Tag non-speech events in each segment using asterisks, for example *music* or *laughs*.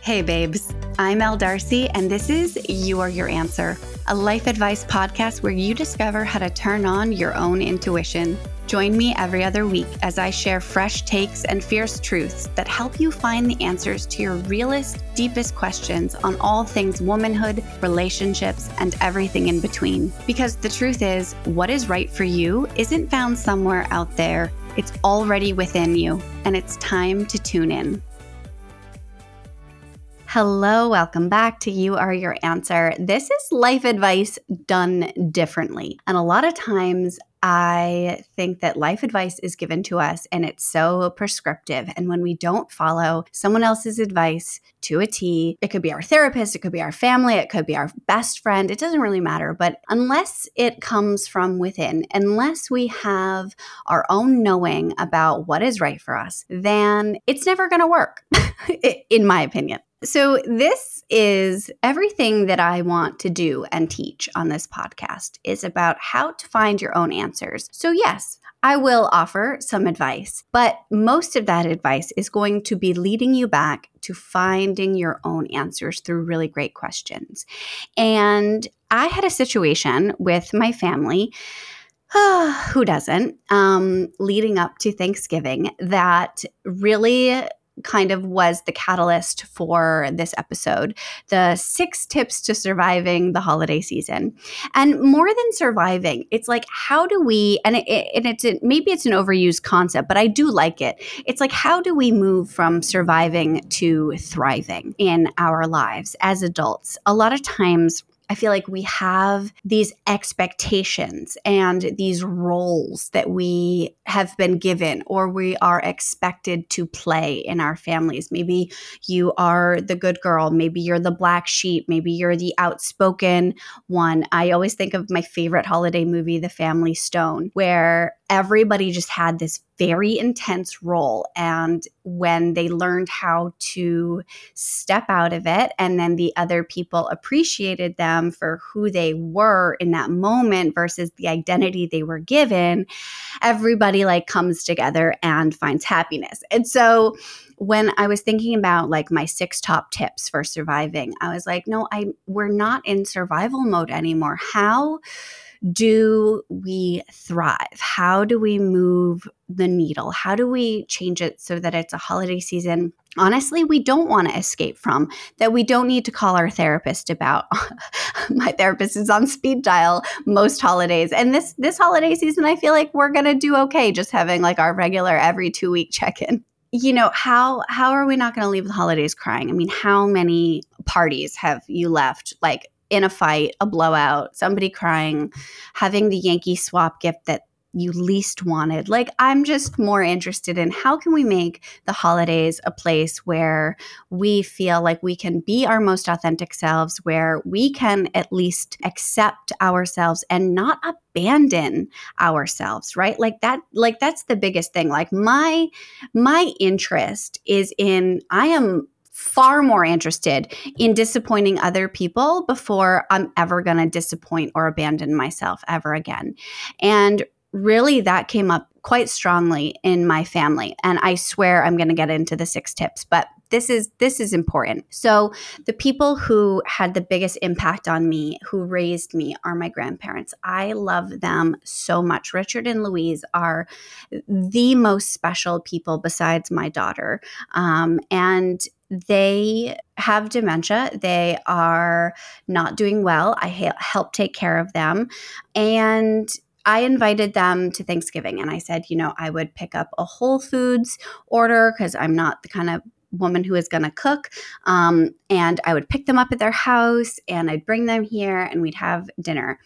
Hey, babes. I'm Elle Darcy, and this is You Are Your Answer, a life advice podcast where you discover how to turn on your own intuition. Join me every other week as I share fresh takes and fierce truths that help you find the answers to your realest, deepest questions on all things womanhood, relationships, and everything in between. Because the truth is, what is right for you isn't found somewhere out there, it's already within you, and it's time to tune in. Hello, welcome back to You Are Your Answer. This is life advice done differently. And a lot of times I think that life advice is given to us and it's so prescriptive. And when we don't follow someone else's advice to a T, it could be our therapist, it could be our family, it could be our best friend, it doesn't really matter. But unless it comes from within, unless we have our own knowing about what is right for us, then it's never going to work, *laughs* in my opinion. So, this is everything that I want to do and teach on this podcast is about how to find your own answers. So, yes, I will offer some advice, but most of that advice is going to be leading you back to finding your own answers through really great questions. And I had a situation with my family. *sighs* who doesn't? Um, leading up to Thanksgiving, that really kind of was the catalyst for this episode the six tips to surviving the holiday season. And more than surviving, it's like, how do we, and, it, and it's a, maybe it's an overused concept, but I do like it. It's like, how do we move from surviving to thriving in our lives as adults? A lot of times, I feel like we have these expectations and these roles that we have been given or we are expected to play in our families. Maybe you are the good girl, maybe you're the black sheep, maybe you're the outspoken one. I always think of my favorite holiday movie, The Family Stone, where everybody just had this very intense role. And when they learned how to step out of it, and then the other people appreciated them for who they were in that moment versus the identity they were given, everybody like comes together and finds happiness. And so, when I was thinking about like my six top tips for surviving, I was like, no, I we're not in survival mode anymore. How do we thrive? How do we move the needle? How do we change it so that it's a holiday season? Honestly, we don't want to escape from that. We don't need to call our therapist about. *laughs* My therapist is on speed dial most holidays, and this this holiday season, I feel like we're gonna do okay, just having like our regular every two week check in you know how how are we not going to leave the holidays crying i mean how many parties have you left like in a fight, a blowout, somebody crying, having the Yankee swap gift that you least wanted. Like I'm just more interested in how can we make the holidays a place where we feel like we can be our most authentic selves, where we can at least accept ourselves and not abandon ourselves, right? Like that like that's the biggest thing. Like my my interest is in I am far more interested in disappointing other people before I'm ever going to disappoint or abandon myself ever again. And really, that came up quite strongly in my family. And I swear I'm going to get into the six tips, but this is this is important. So the people who had the biggest impact on me, who raised me, are my grandparents. I love them so much. Richard and Louise are the most special people besides my daughter, um, and they have dementia. They are not doing well. I ha- help take care of them. And I invited them to Thanksgiving and I said, you know, I would pick up a Whole Foods order because I'm not the kind of woman who is going to cook. Um, and I would pick them up at their house and I'd bring them here and we'd have dinner.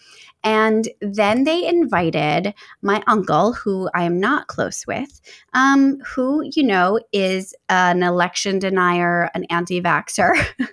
And then they invited my uncle, who I am not close with, um, who, you know, is an election denier, an anti vaxxer. *laughs*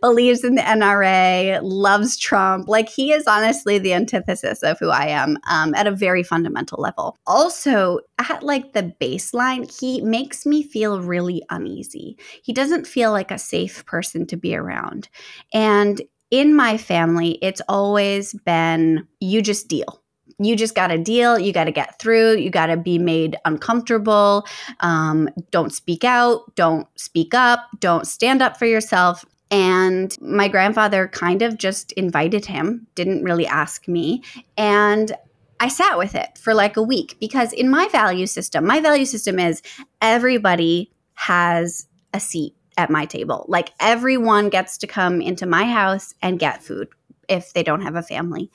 believes in the NRA, loves Trump. Like he is honestly the antithesis of who I am um, at a very fundamental level. Also, at like the baseline, he makes me feel really uneasy. He doesn't feel like a safe person to be around. And in my family, it's always been you just deal. you just got to deal. You got to get through. You got to be made uncomfortable. Um, don't speak out. Don't speak up. Don't stand up for yourself. And my grandfather kind of just invited him, didn't really ask me. And I sat with it for like a week because in my value system, my value system is everybody has a seat at my table. Like everyone gets to come into my house and get food if they don't have a family.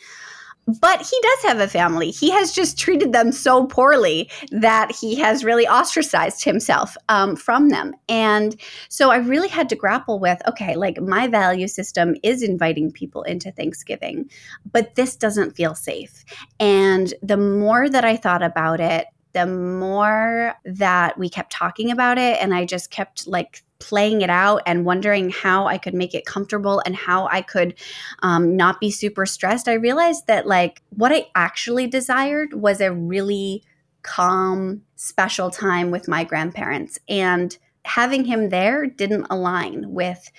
But he does have a family. He has just treated them so poorly that he has really ostracized himself um, from them. And so I really had to grapple with okay, like my value system is inviting people into Thanksgiving, but this doesn't feel safe. And the more that I thought about it, the more that we kept talking about it, and I just kept like playing it out and wondering how I could make it comfortable and how I could um, not be super stressed, I realized that like what I actually desired was a really calm, special time with my grandparents. And having him there didn't align with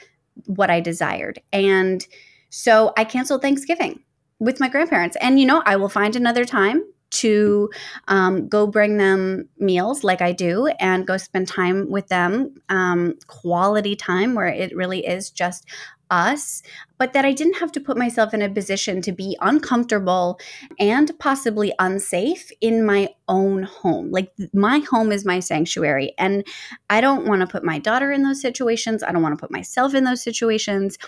what I desired. And so I canceled Thanksgiving with my grandparents. And, you know, I will find another time to um, go bring them meals like I do and go spend time with them, um, quality time where it really is just us, but that I didn't have to put myself in a position to be uncomfortable and possibly unsafe in my own home. Like my home is my sanctuary, and I don't want to put my daughter in those situations. I don't want to put myself in those situations.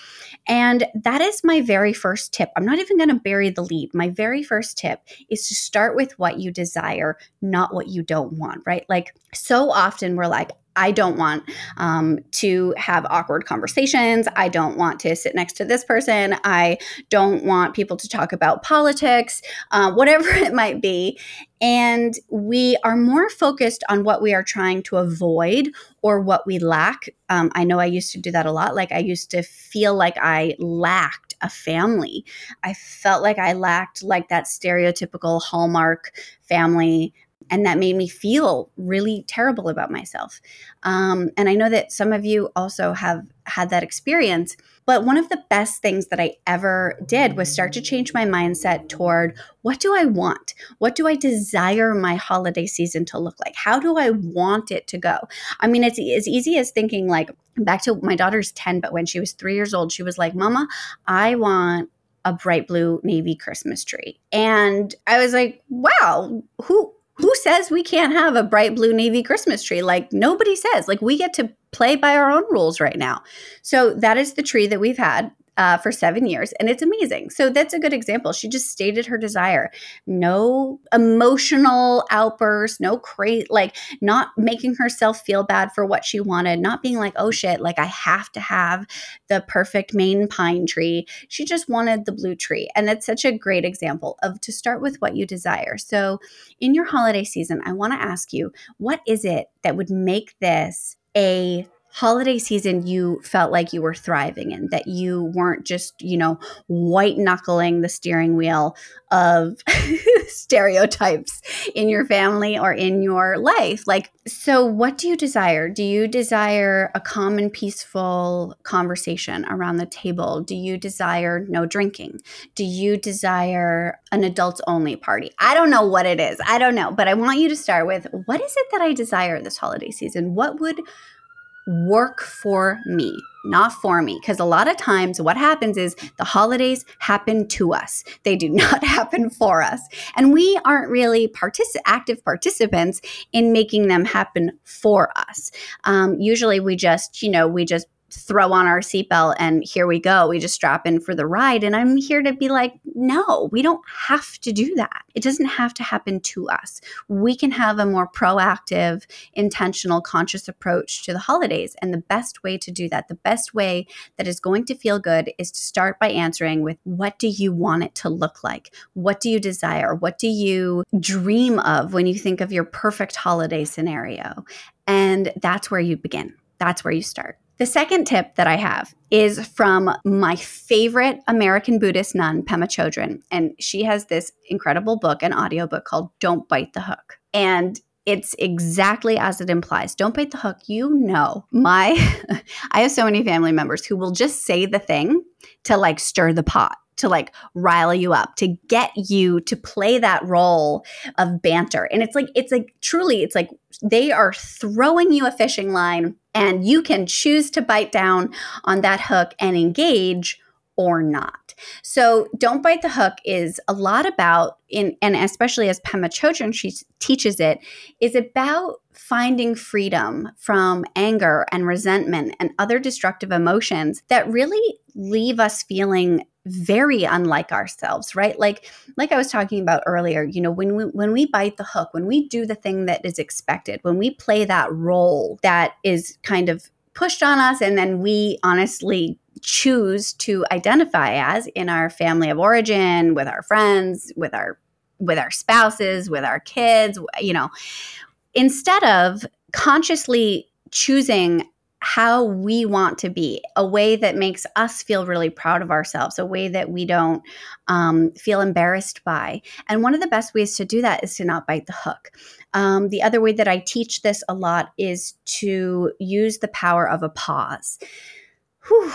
And that is my very first tip. I'm not even going to bury the lead. My very first tip is to start with what you desire, not what you don't want, right? Like so often we're like, I don't want um, to have awkward conversations. I don't want to sit next to this person. I don't want people to talk about politics, uh, whatever *laughs* it might be. And we are more focused on what we are trying to avoid or what we lack. Um, I know I used to do that a lot. Like I used to feel like I lacked a family. I felt like I lacked like that stereotypical Hallmark family and that made me feel really terrible about myself. Um, and I know that some of you also have had that experience. But one of the best things that I ever did was start to change my mindset toward what do I want? What do I desire my holiday season to look like? How do I want it to go? I mean, it's as easy as thinking like back to my daughter's 10, but when she was three years old, she was like, Mama, I want a bright blue navy Christmas tree. And I was like, wow, who who says we can't have a bright blue navy Christmas tree? Like nobody says. Like we get to play by our own rules right now. So that is the tree that we've had uh, for seven years, and it's amazing. So that's a good example. She just stated her desire. No emotional outburst, no crazy, like not making herself feel bad for what she wanted, not being like, oh shit, like I have to have the perfect Maine pine tree. She just wanted the blue tree. And that's such a great example of to start with what you desire. So in your holiday season, I want to ask you, what is it that would make this a holiday season you felt like you were thriving in, that you weren't just, you know, white knuckling the steering wheel of *laughs* stereotypes in your family or in your life. Like, so what do you desire? Do you desire a calm and peaceful conversation around the table? Do you desire no drinking? Do you desire an adults only party? I don't know what it is. I don't know, but I want you to start with what is it that I desire this holiday season? What would work for me, not for me. Because a lot of times, what happens is the holidays happen to us, they do *laughs* not happen for us. And we aren't really partic- active participants in making them happen for us. Um, usually, we just, you know, we just throw on our seatbelt and here we go. We just strap in for the ride. And I'm here to be like, no, we don't have to do that. It doesn't have to happen to us. We can have a more proactive, intentional, conscious approach to the holidays. And the best way to do that, the best way that is going to feel good is to start by answering with what do you want it to look like? What do you desire? What do you dream of when you think of your perfect holiday scenario? And that's where you begin. That's where you start. The second tip that I have is from my favorite American Buddhist nun, Pema Chodron. And she has this incredible book, an audiobook called Don't Bite the Hook. And it's exactly as it implies. Don't bite the hook. You know, my, *laughs* I have so many family members who will just say the thing to like stir the pot to like rile you up, to get you to play that role of banter. And it's like, it's like truly, it's like they are throwing you a fishing line and you can choose to bite down on that hook and engage or not. So don't bite the hook is a lot about in and especially as Pema Chodron she teaches it is about finding freedom from anger and resentment and other destructive emotions that really leave us feeling very unlike ourselves right? Like like i was talking about earlier you know when we when we bite the hook when we do the thing that is expected when we play that role that is kind of pushed on us and then we honestly choose to identify as in our family of origin, with our friends, with our with our spouses, with our kids, you know, instead of consciously choosing how we want to be, a way that makes us feel really proud of ourselves, a way that we don't um, feel embarrassed by. And one of the best ways to do that is to not bite the hook. Um, the other way that I teach this a lot is to use the power of a pause whew,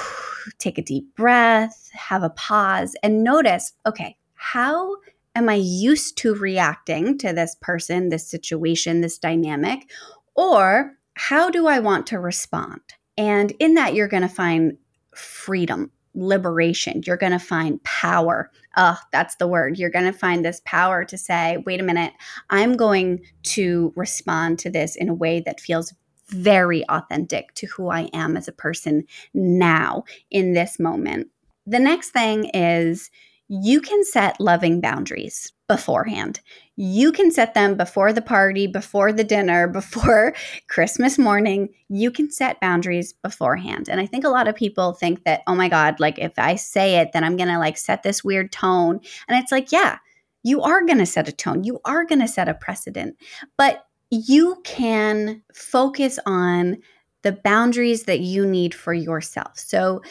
take a deep breath, have a pause, and notice okay, how am I used to reacting to this person, this situation, this dynamic? Or how do I want to respond? And in that, you're going to find freedom, liberation. You're going to find power. Oh, that's the word. You're going to find this power to say, wait a minute, I'm going to respond to this in a way that feels very authentic to who I am as a person now in this moment. The next thing is you can set loving boundaries beforehand. You can set them before the party, before the dinner, *laughs* before Christmas morning. You can set boundaries beforehand. And I think a lot of people think that, oh my God, like if I say it, then I'm going to like set this weird tone. And it's like, yeah, you are going to set a tone. You are going to set a precedent. But you can focus on the boundaries that you need for yourself. So,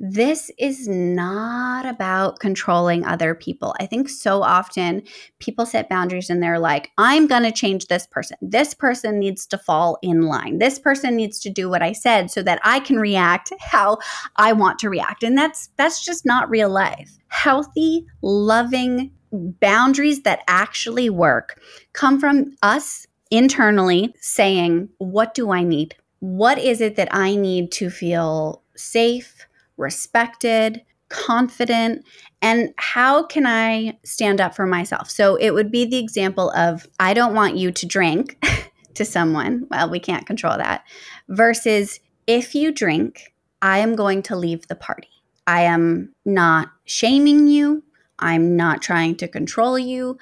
this is not about controlling other people. I think so often people set boundaries and they're like, I'm going to change this person. This person needs to fall in line. This person needs to do what I said so that I can react how I want to react. And that's that's just not real life. Healthy, loving boundaries that actually work come from us internally saying, What do I need? What is it that I need to feel safe, respected, confident? And how can I stand up for myself? So it would be the example of, I don't want you to drink *laughs* to someone. Well, we can't control that. Versus, if you drink, I am going to leave the party. I am not shaming you. I'm not trying to control you.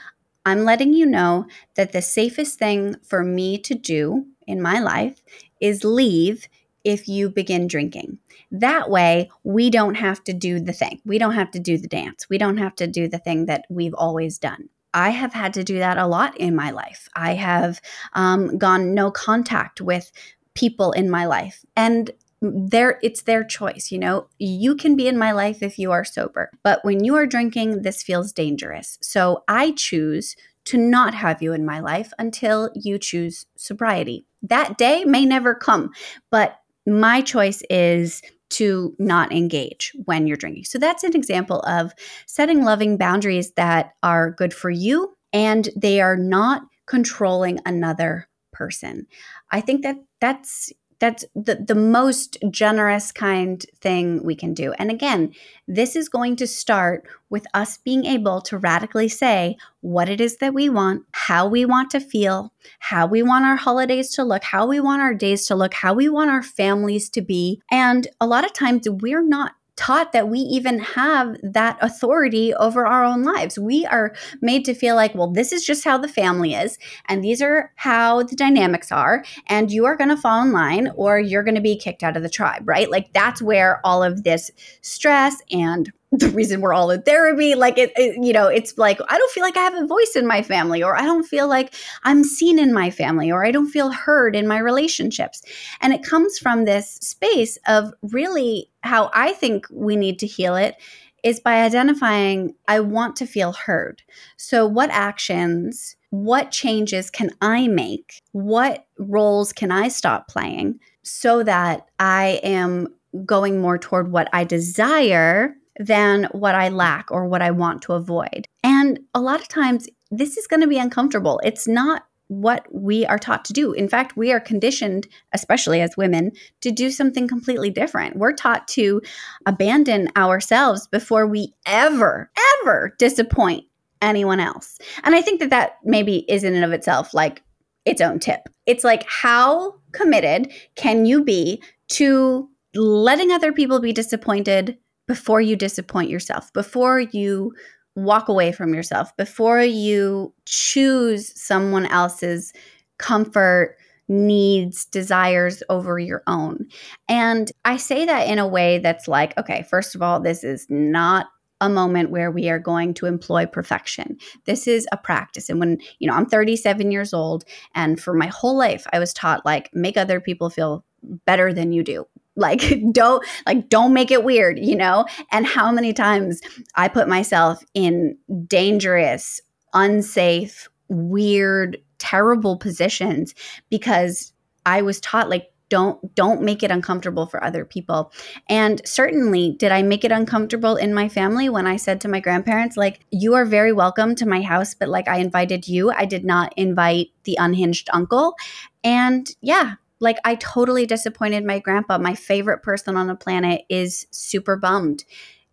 I'm letting you know that the safest thing for me to do in my life is leave if you begin drinking. That way, we don't have to do the thing. We don't have to do the dance. We don't have to do the thing that we've always done. I have had to do that a lot in my life. I have um, gone no contact with people in my life. And their it's their choice you know? You can be in my life if you are sober but when you are drinking this feels dangerous. So i choose to not have you in my life until you choose sobriety. That day may never come but my choice is to not engage when you're drinking. So that's an example of setting loving boundaries that are good for you and they are not controlling another person. I think that that's that's the, the most generous kind thing we can do. And again, this is going to start with us being able to radically say what it is that we want, how we want to feel, how we want our holidays to look, how we want our days to look, how we want our families to be. And a lot of times we're not taught that we even have that authority over our own lives. We are made to feel like, well, this is just how the family is, and these are how the dynamics are, and you are going to fall in line or you're going to be kicked out of the tribe, right? Like that's where all of this stress and *laughs* the reason we're all in therapy like it, it, you know it's like i don't feel like i have a voice in my family or i don't feel like i'm seen in my family or i don't feel heard in my relationships. And it comes from this space of really how i think we need to heal it is by identifying i want to feel heard. So what actions what changes can i make? What roles can i stop playing so that i am going more toward what i desire than what I lack or what I want to avoid. And a lot of times, this is going to be uncomfortable. It's not what we are taught to do. In fact, we are conditioned, especially as women, to do something completely different. We're taught to abandon ourselves before we ever, ever disappoint anyone else. And I think that that maybe is in and of itself like its own tip. It's like, how committed can you be to letting other people be disappointed before you disappoint yourself, before you walk away from yourself, before you choose someone else's comfort, needs, desires over your own. And I say that in a way that's like, okay, first of all, this is not a moment where we are going to employ perfection. This is a practice. And when, you know, I'm 37 years old and for my whole life I was taught like make other people feel better than you do. Like *laughs* don't like don't make it weird, you know? And how many times I put myself in dangerous, unsafe, weird, terrible positions because I was taught like don't don't make it uncomfortable for other people. And certainly did i make it uncomfortable in my family when i said to my grandparents like you are very welcome to my house but like i invited you. I did not invite the unhinged uncle. And yeah like i totally disappointed my grandpa my favorite person on the planet is super bummed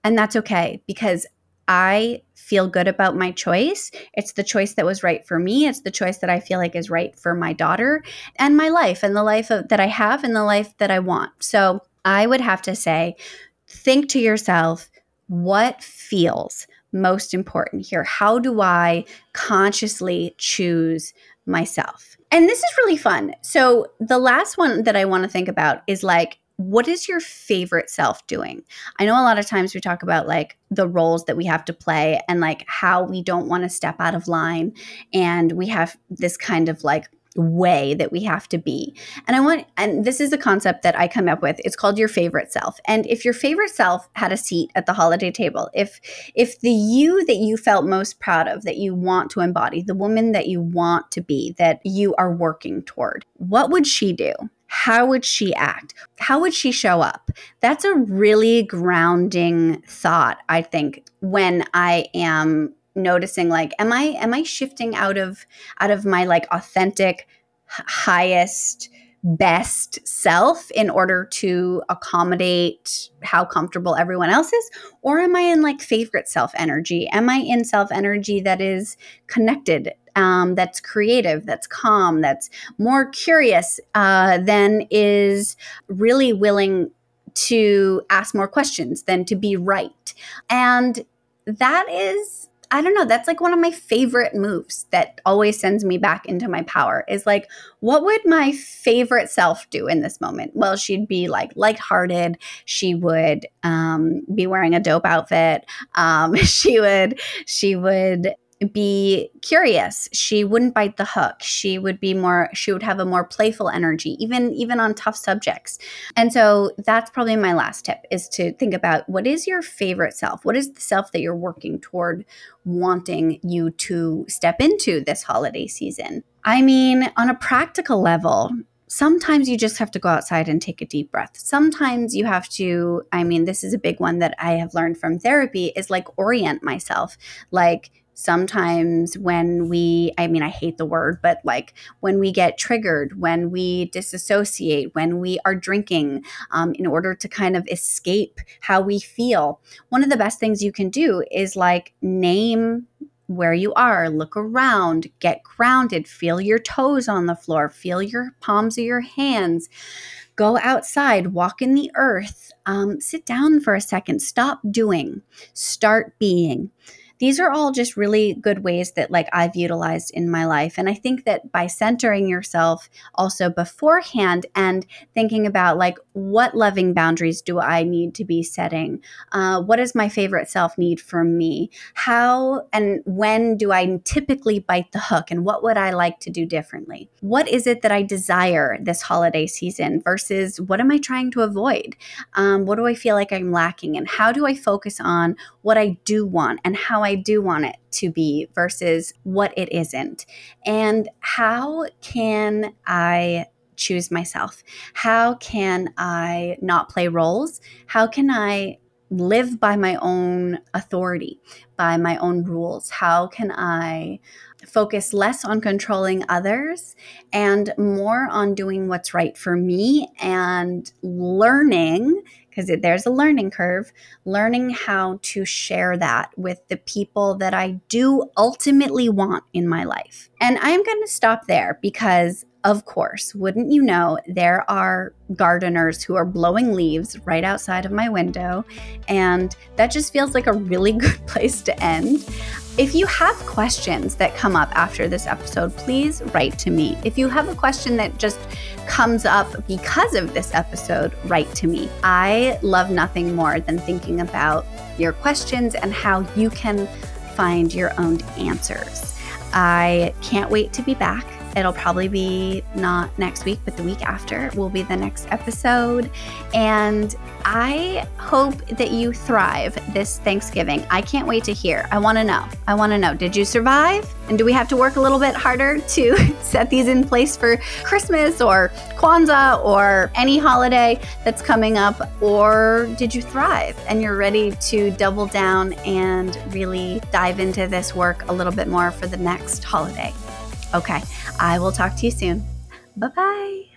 and that's okay because I feel good about my choice. It's the choice that was right for me. It's the choice that I feel like is right for my daughter and my life and the life of, that I have and the life that I want. So I would have to say, think to yourself, what feels most important here? How do I consciously choose myself? And this is really fun. So the last one that I want to think about is like, what is your favorite self doing? I know a lot of times we talk about like the roles that we have to play and like how we don't want to step out of line. And we have this kind of like way that we have to be. And I want, and this is a concept that I come up with. It's called your favorite self. And if your favorite self had a seat at the holiday table, if if the you that you felt most proud of, that you want to embody, the woman that you want to be, that you are working toward, what would she do? how would she act? How would she show up? That's a really grounding thought, I think, when I am noticing like am I am I shifting out of out of my like authentic highest best self in order to accommodate how comfortable everyone else is or am i in like favorite self energy am i in self energy that is connected um, that's creative, that's calm, that's more curious, uh, than is really willing to ask more questions than to be right. And that is I don't know, that's like one of my favorite moves that always sends me back into my power is like, what would my favorite self do in this moment? Well, she'd be like lighthearted. She would um, be wearing a dope outfit. Um, *laughs* she would, she would be curious. She wouldn't bite the hook. She would be more she would have a more playful energy even even on tough subjects. And so that's probably my last tip is to think about what is your favorite self? What is the self that you're working toward wanting you to step into this holiday season? I mean on a practical level sometimes you just have to go outside and take a deep breath. Sometimes you have to, I mean, this is a big one that I have learned from therapy is like orient myself. Like, sometimes when we i mean i hate the word but like when we get triggered when we disassociate when we are drinking um, in order to kind of escape how we feel one of the best things you can do is like name where you are look around get grounded feel your toes on the floor feel your palms of your hands go outside walk in the earth um, sit down for a second stop doing start being these are all just really good ways that like I've utilized in my life. And I think that by centering yourself also beforehand and thinking about like what loving boundaries do I need to be setting? Uh, what does my favorite self need from me? How and when do I typically bite the hook? And what would I like to do differently? What is it that I desire this holiday season versus what am I trying to avoid? Um, what do I feel like I'm lacking? And how do I focus on what I do want and how I do want it to be versus what it isn't. And how can I choose myself? How can I not play roles? How can I live by my own authority, by my own rules? How can I focus less on controlling others and more on doing what's right for me and learning? Because there's a learning curve, learning how to share that with the people that I do ultimately want in my life. And I'm going to stop there because of course, wouldn't you know, there are gardeners who are blowing leaves right outside of my window, and that just feels like a really *laughs* good place to end. If you have questions that come up after this episode, please write to me. If you have a question that just comes up because of this episode, write to me. I love nothing more than thinking about your questions and how you can find your own answers. I can't wait to be back. It'll probably be not next week, but the week after will be the next episode. And I hope that you thrive this Thanksgiving. I can't wait to hear. I want to know. I want to know did you survive? And do we have to work a little bit harder to *laughs* set these in place for Christmas or Kwanzaa or any holiday that's coming up? Or did you thrive and you're ready to double down and really dive into this work a little bit more for the next holiday? Okay, I will talk to you soon. Bye bye.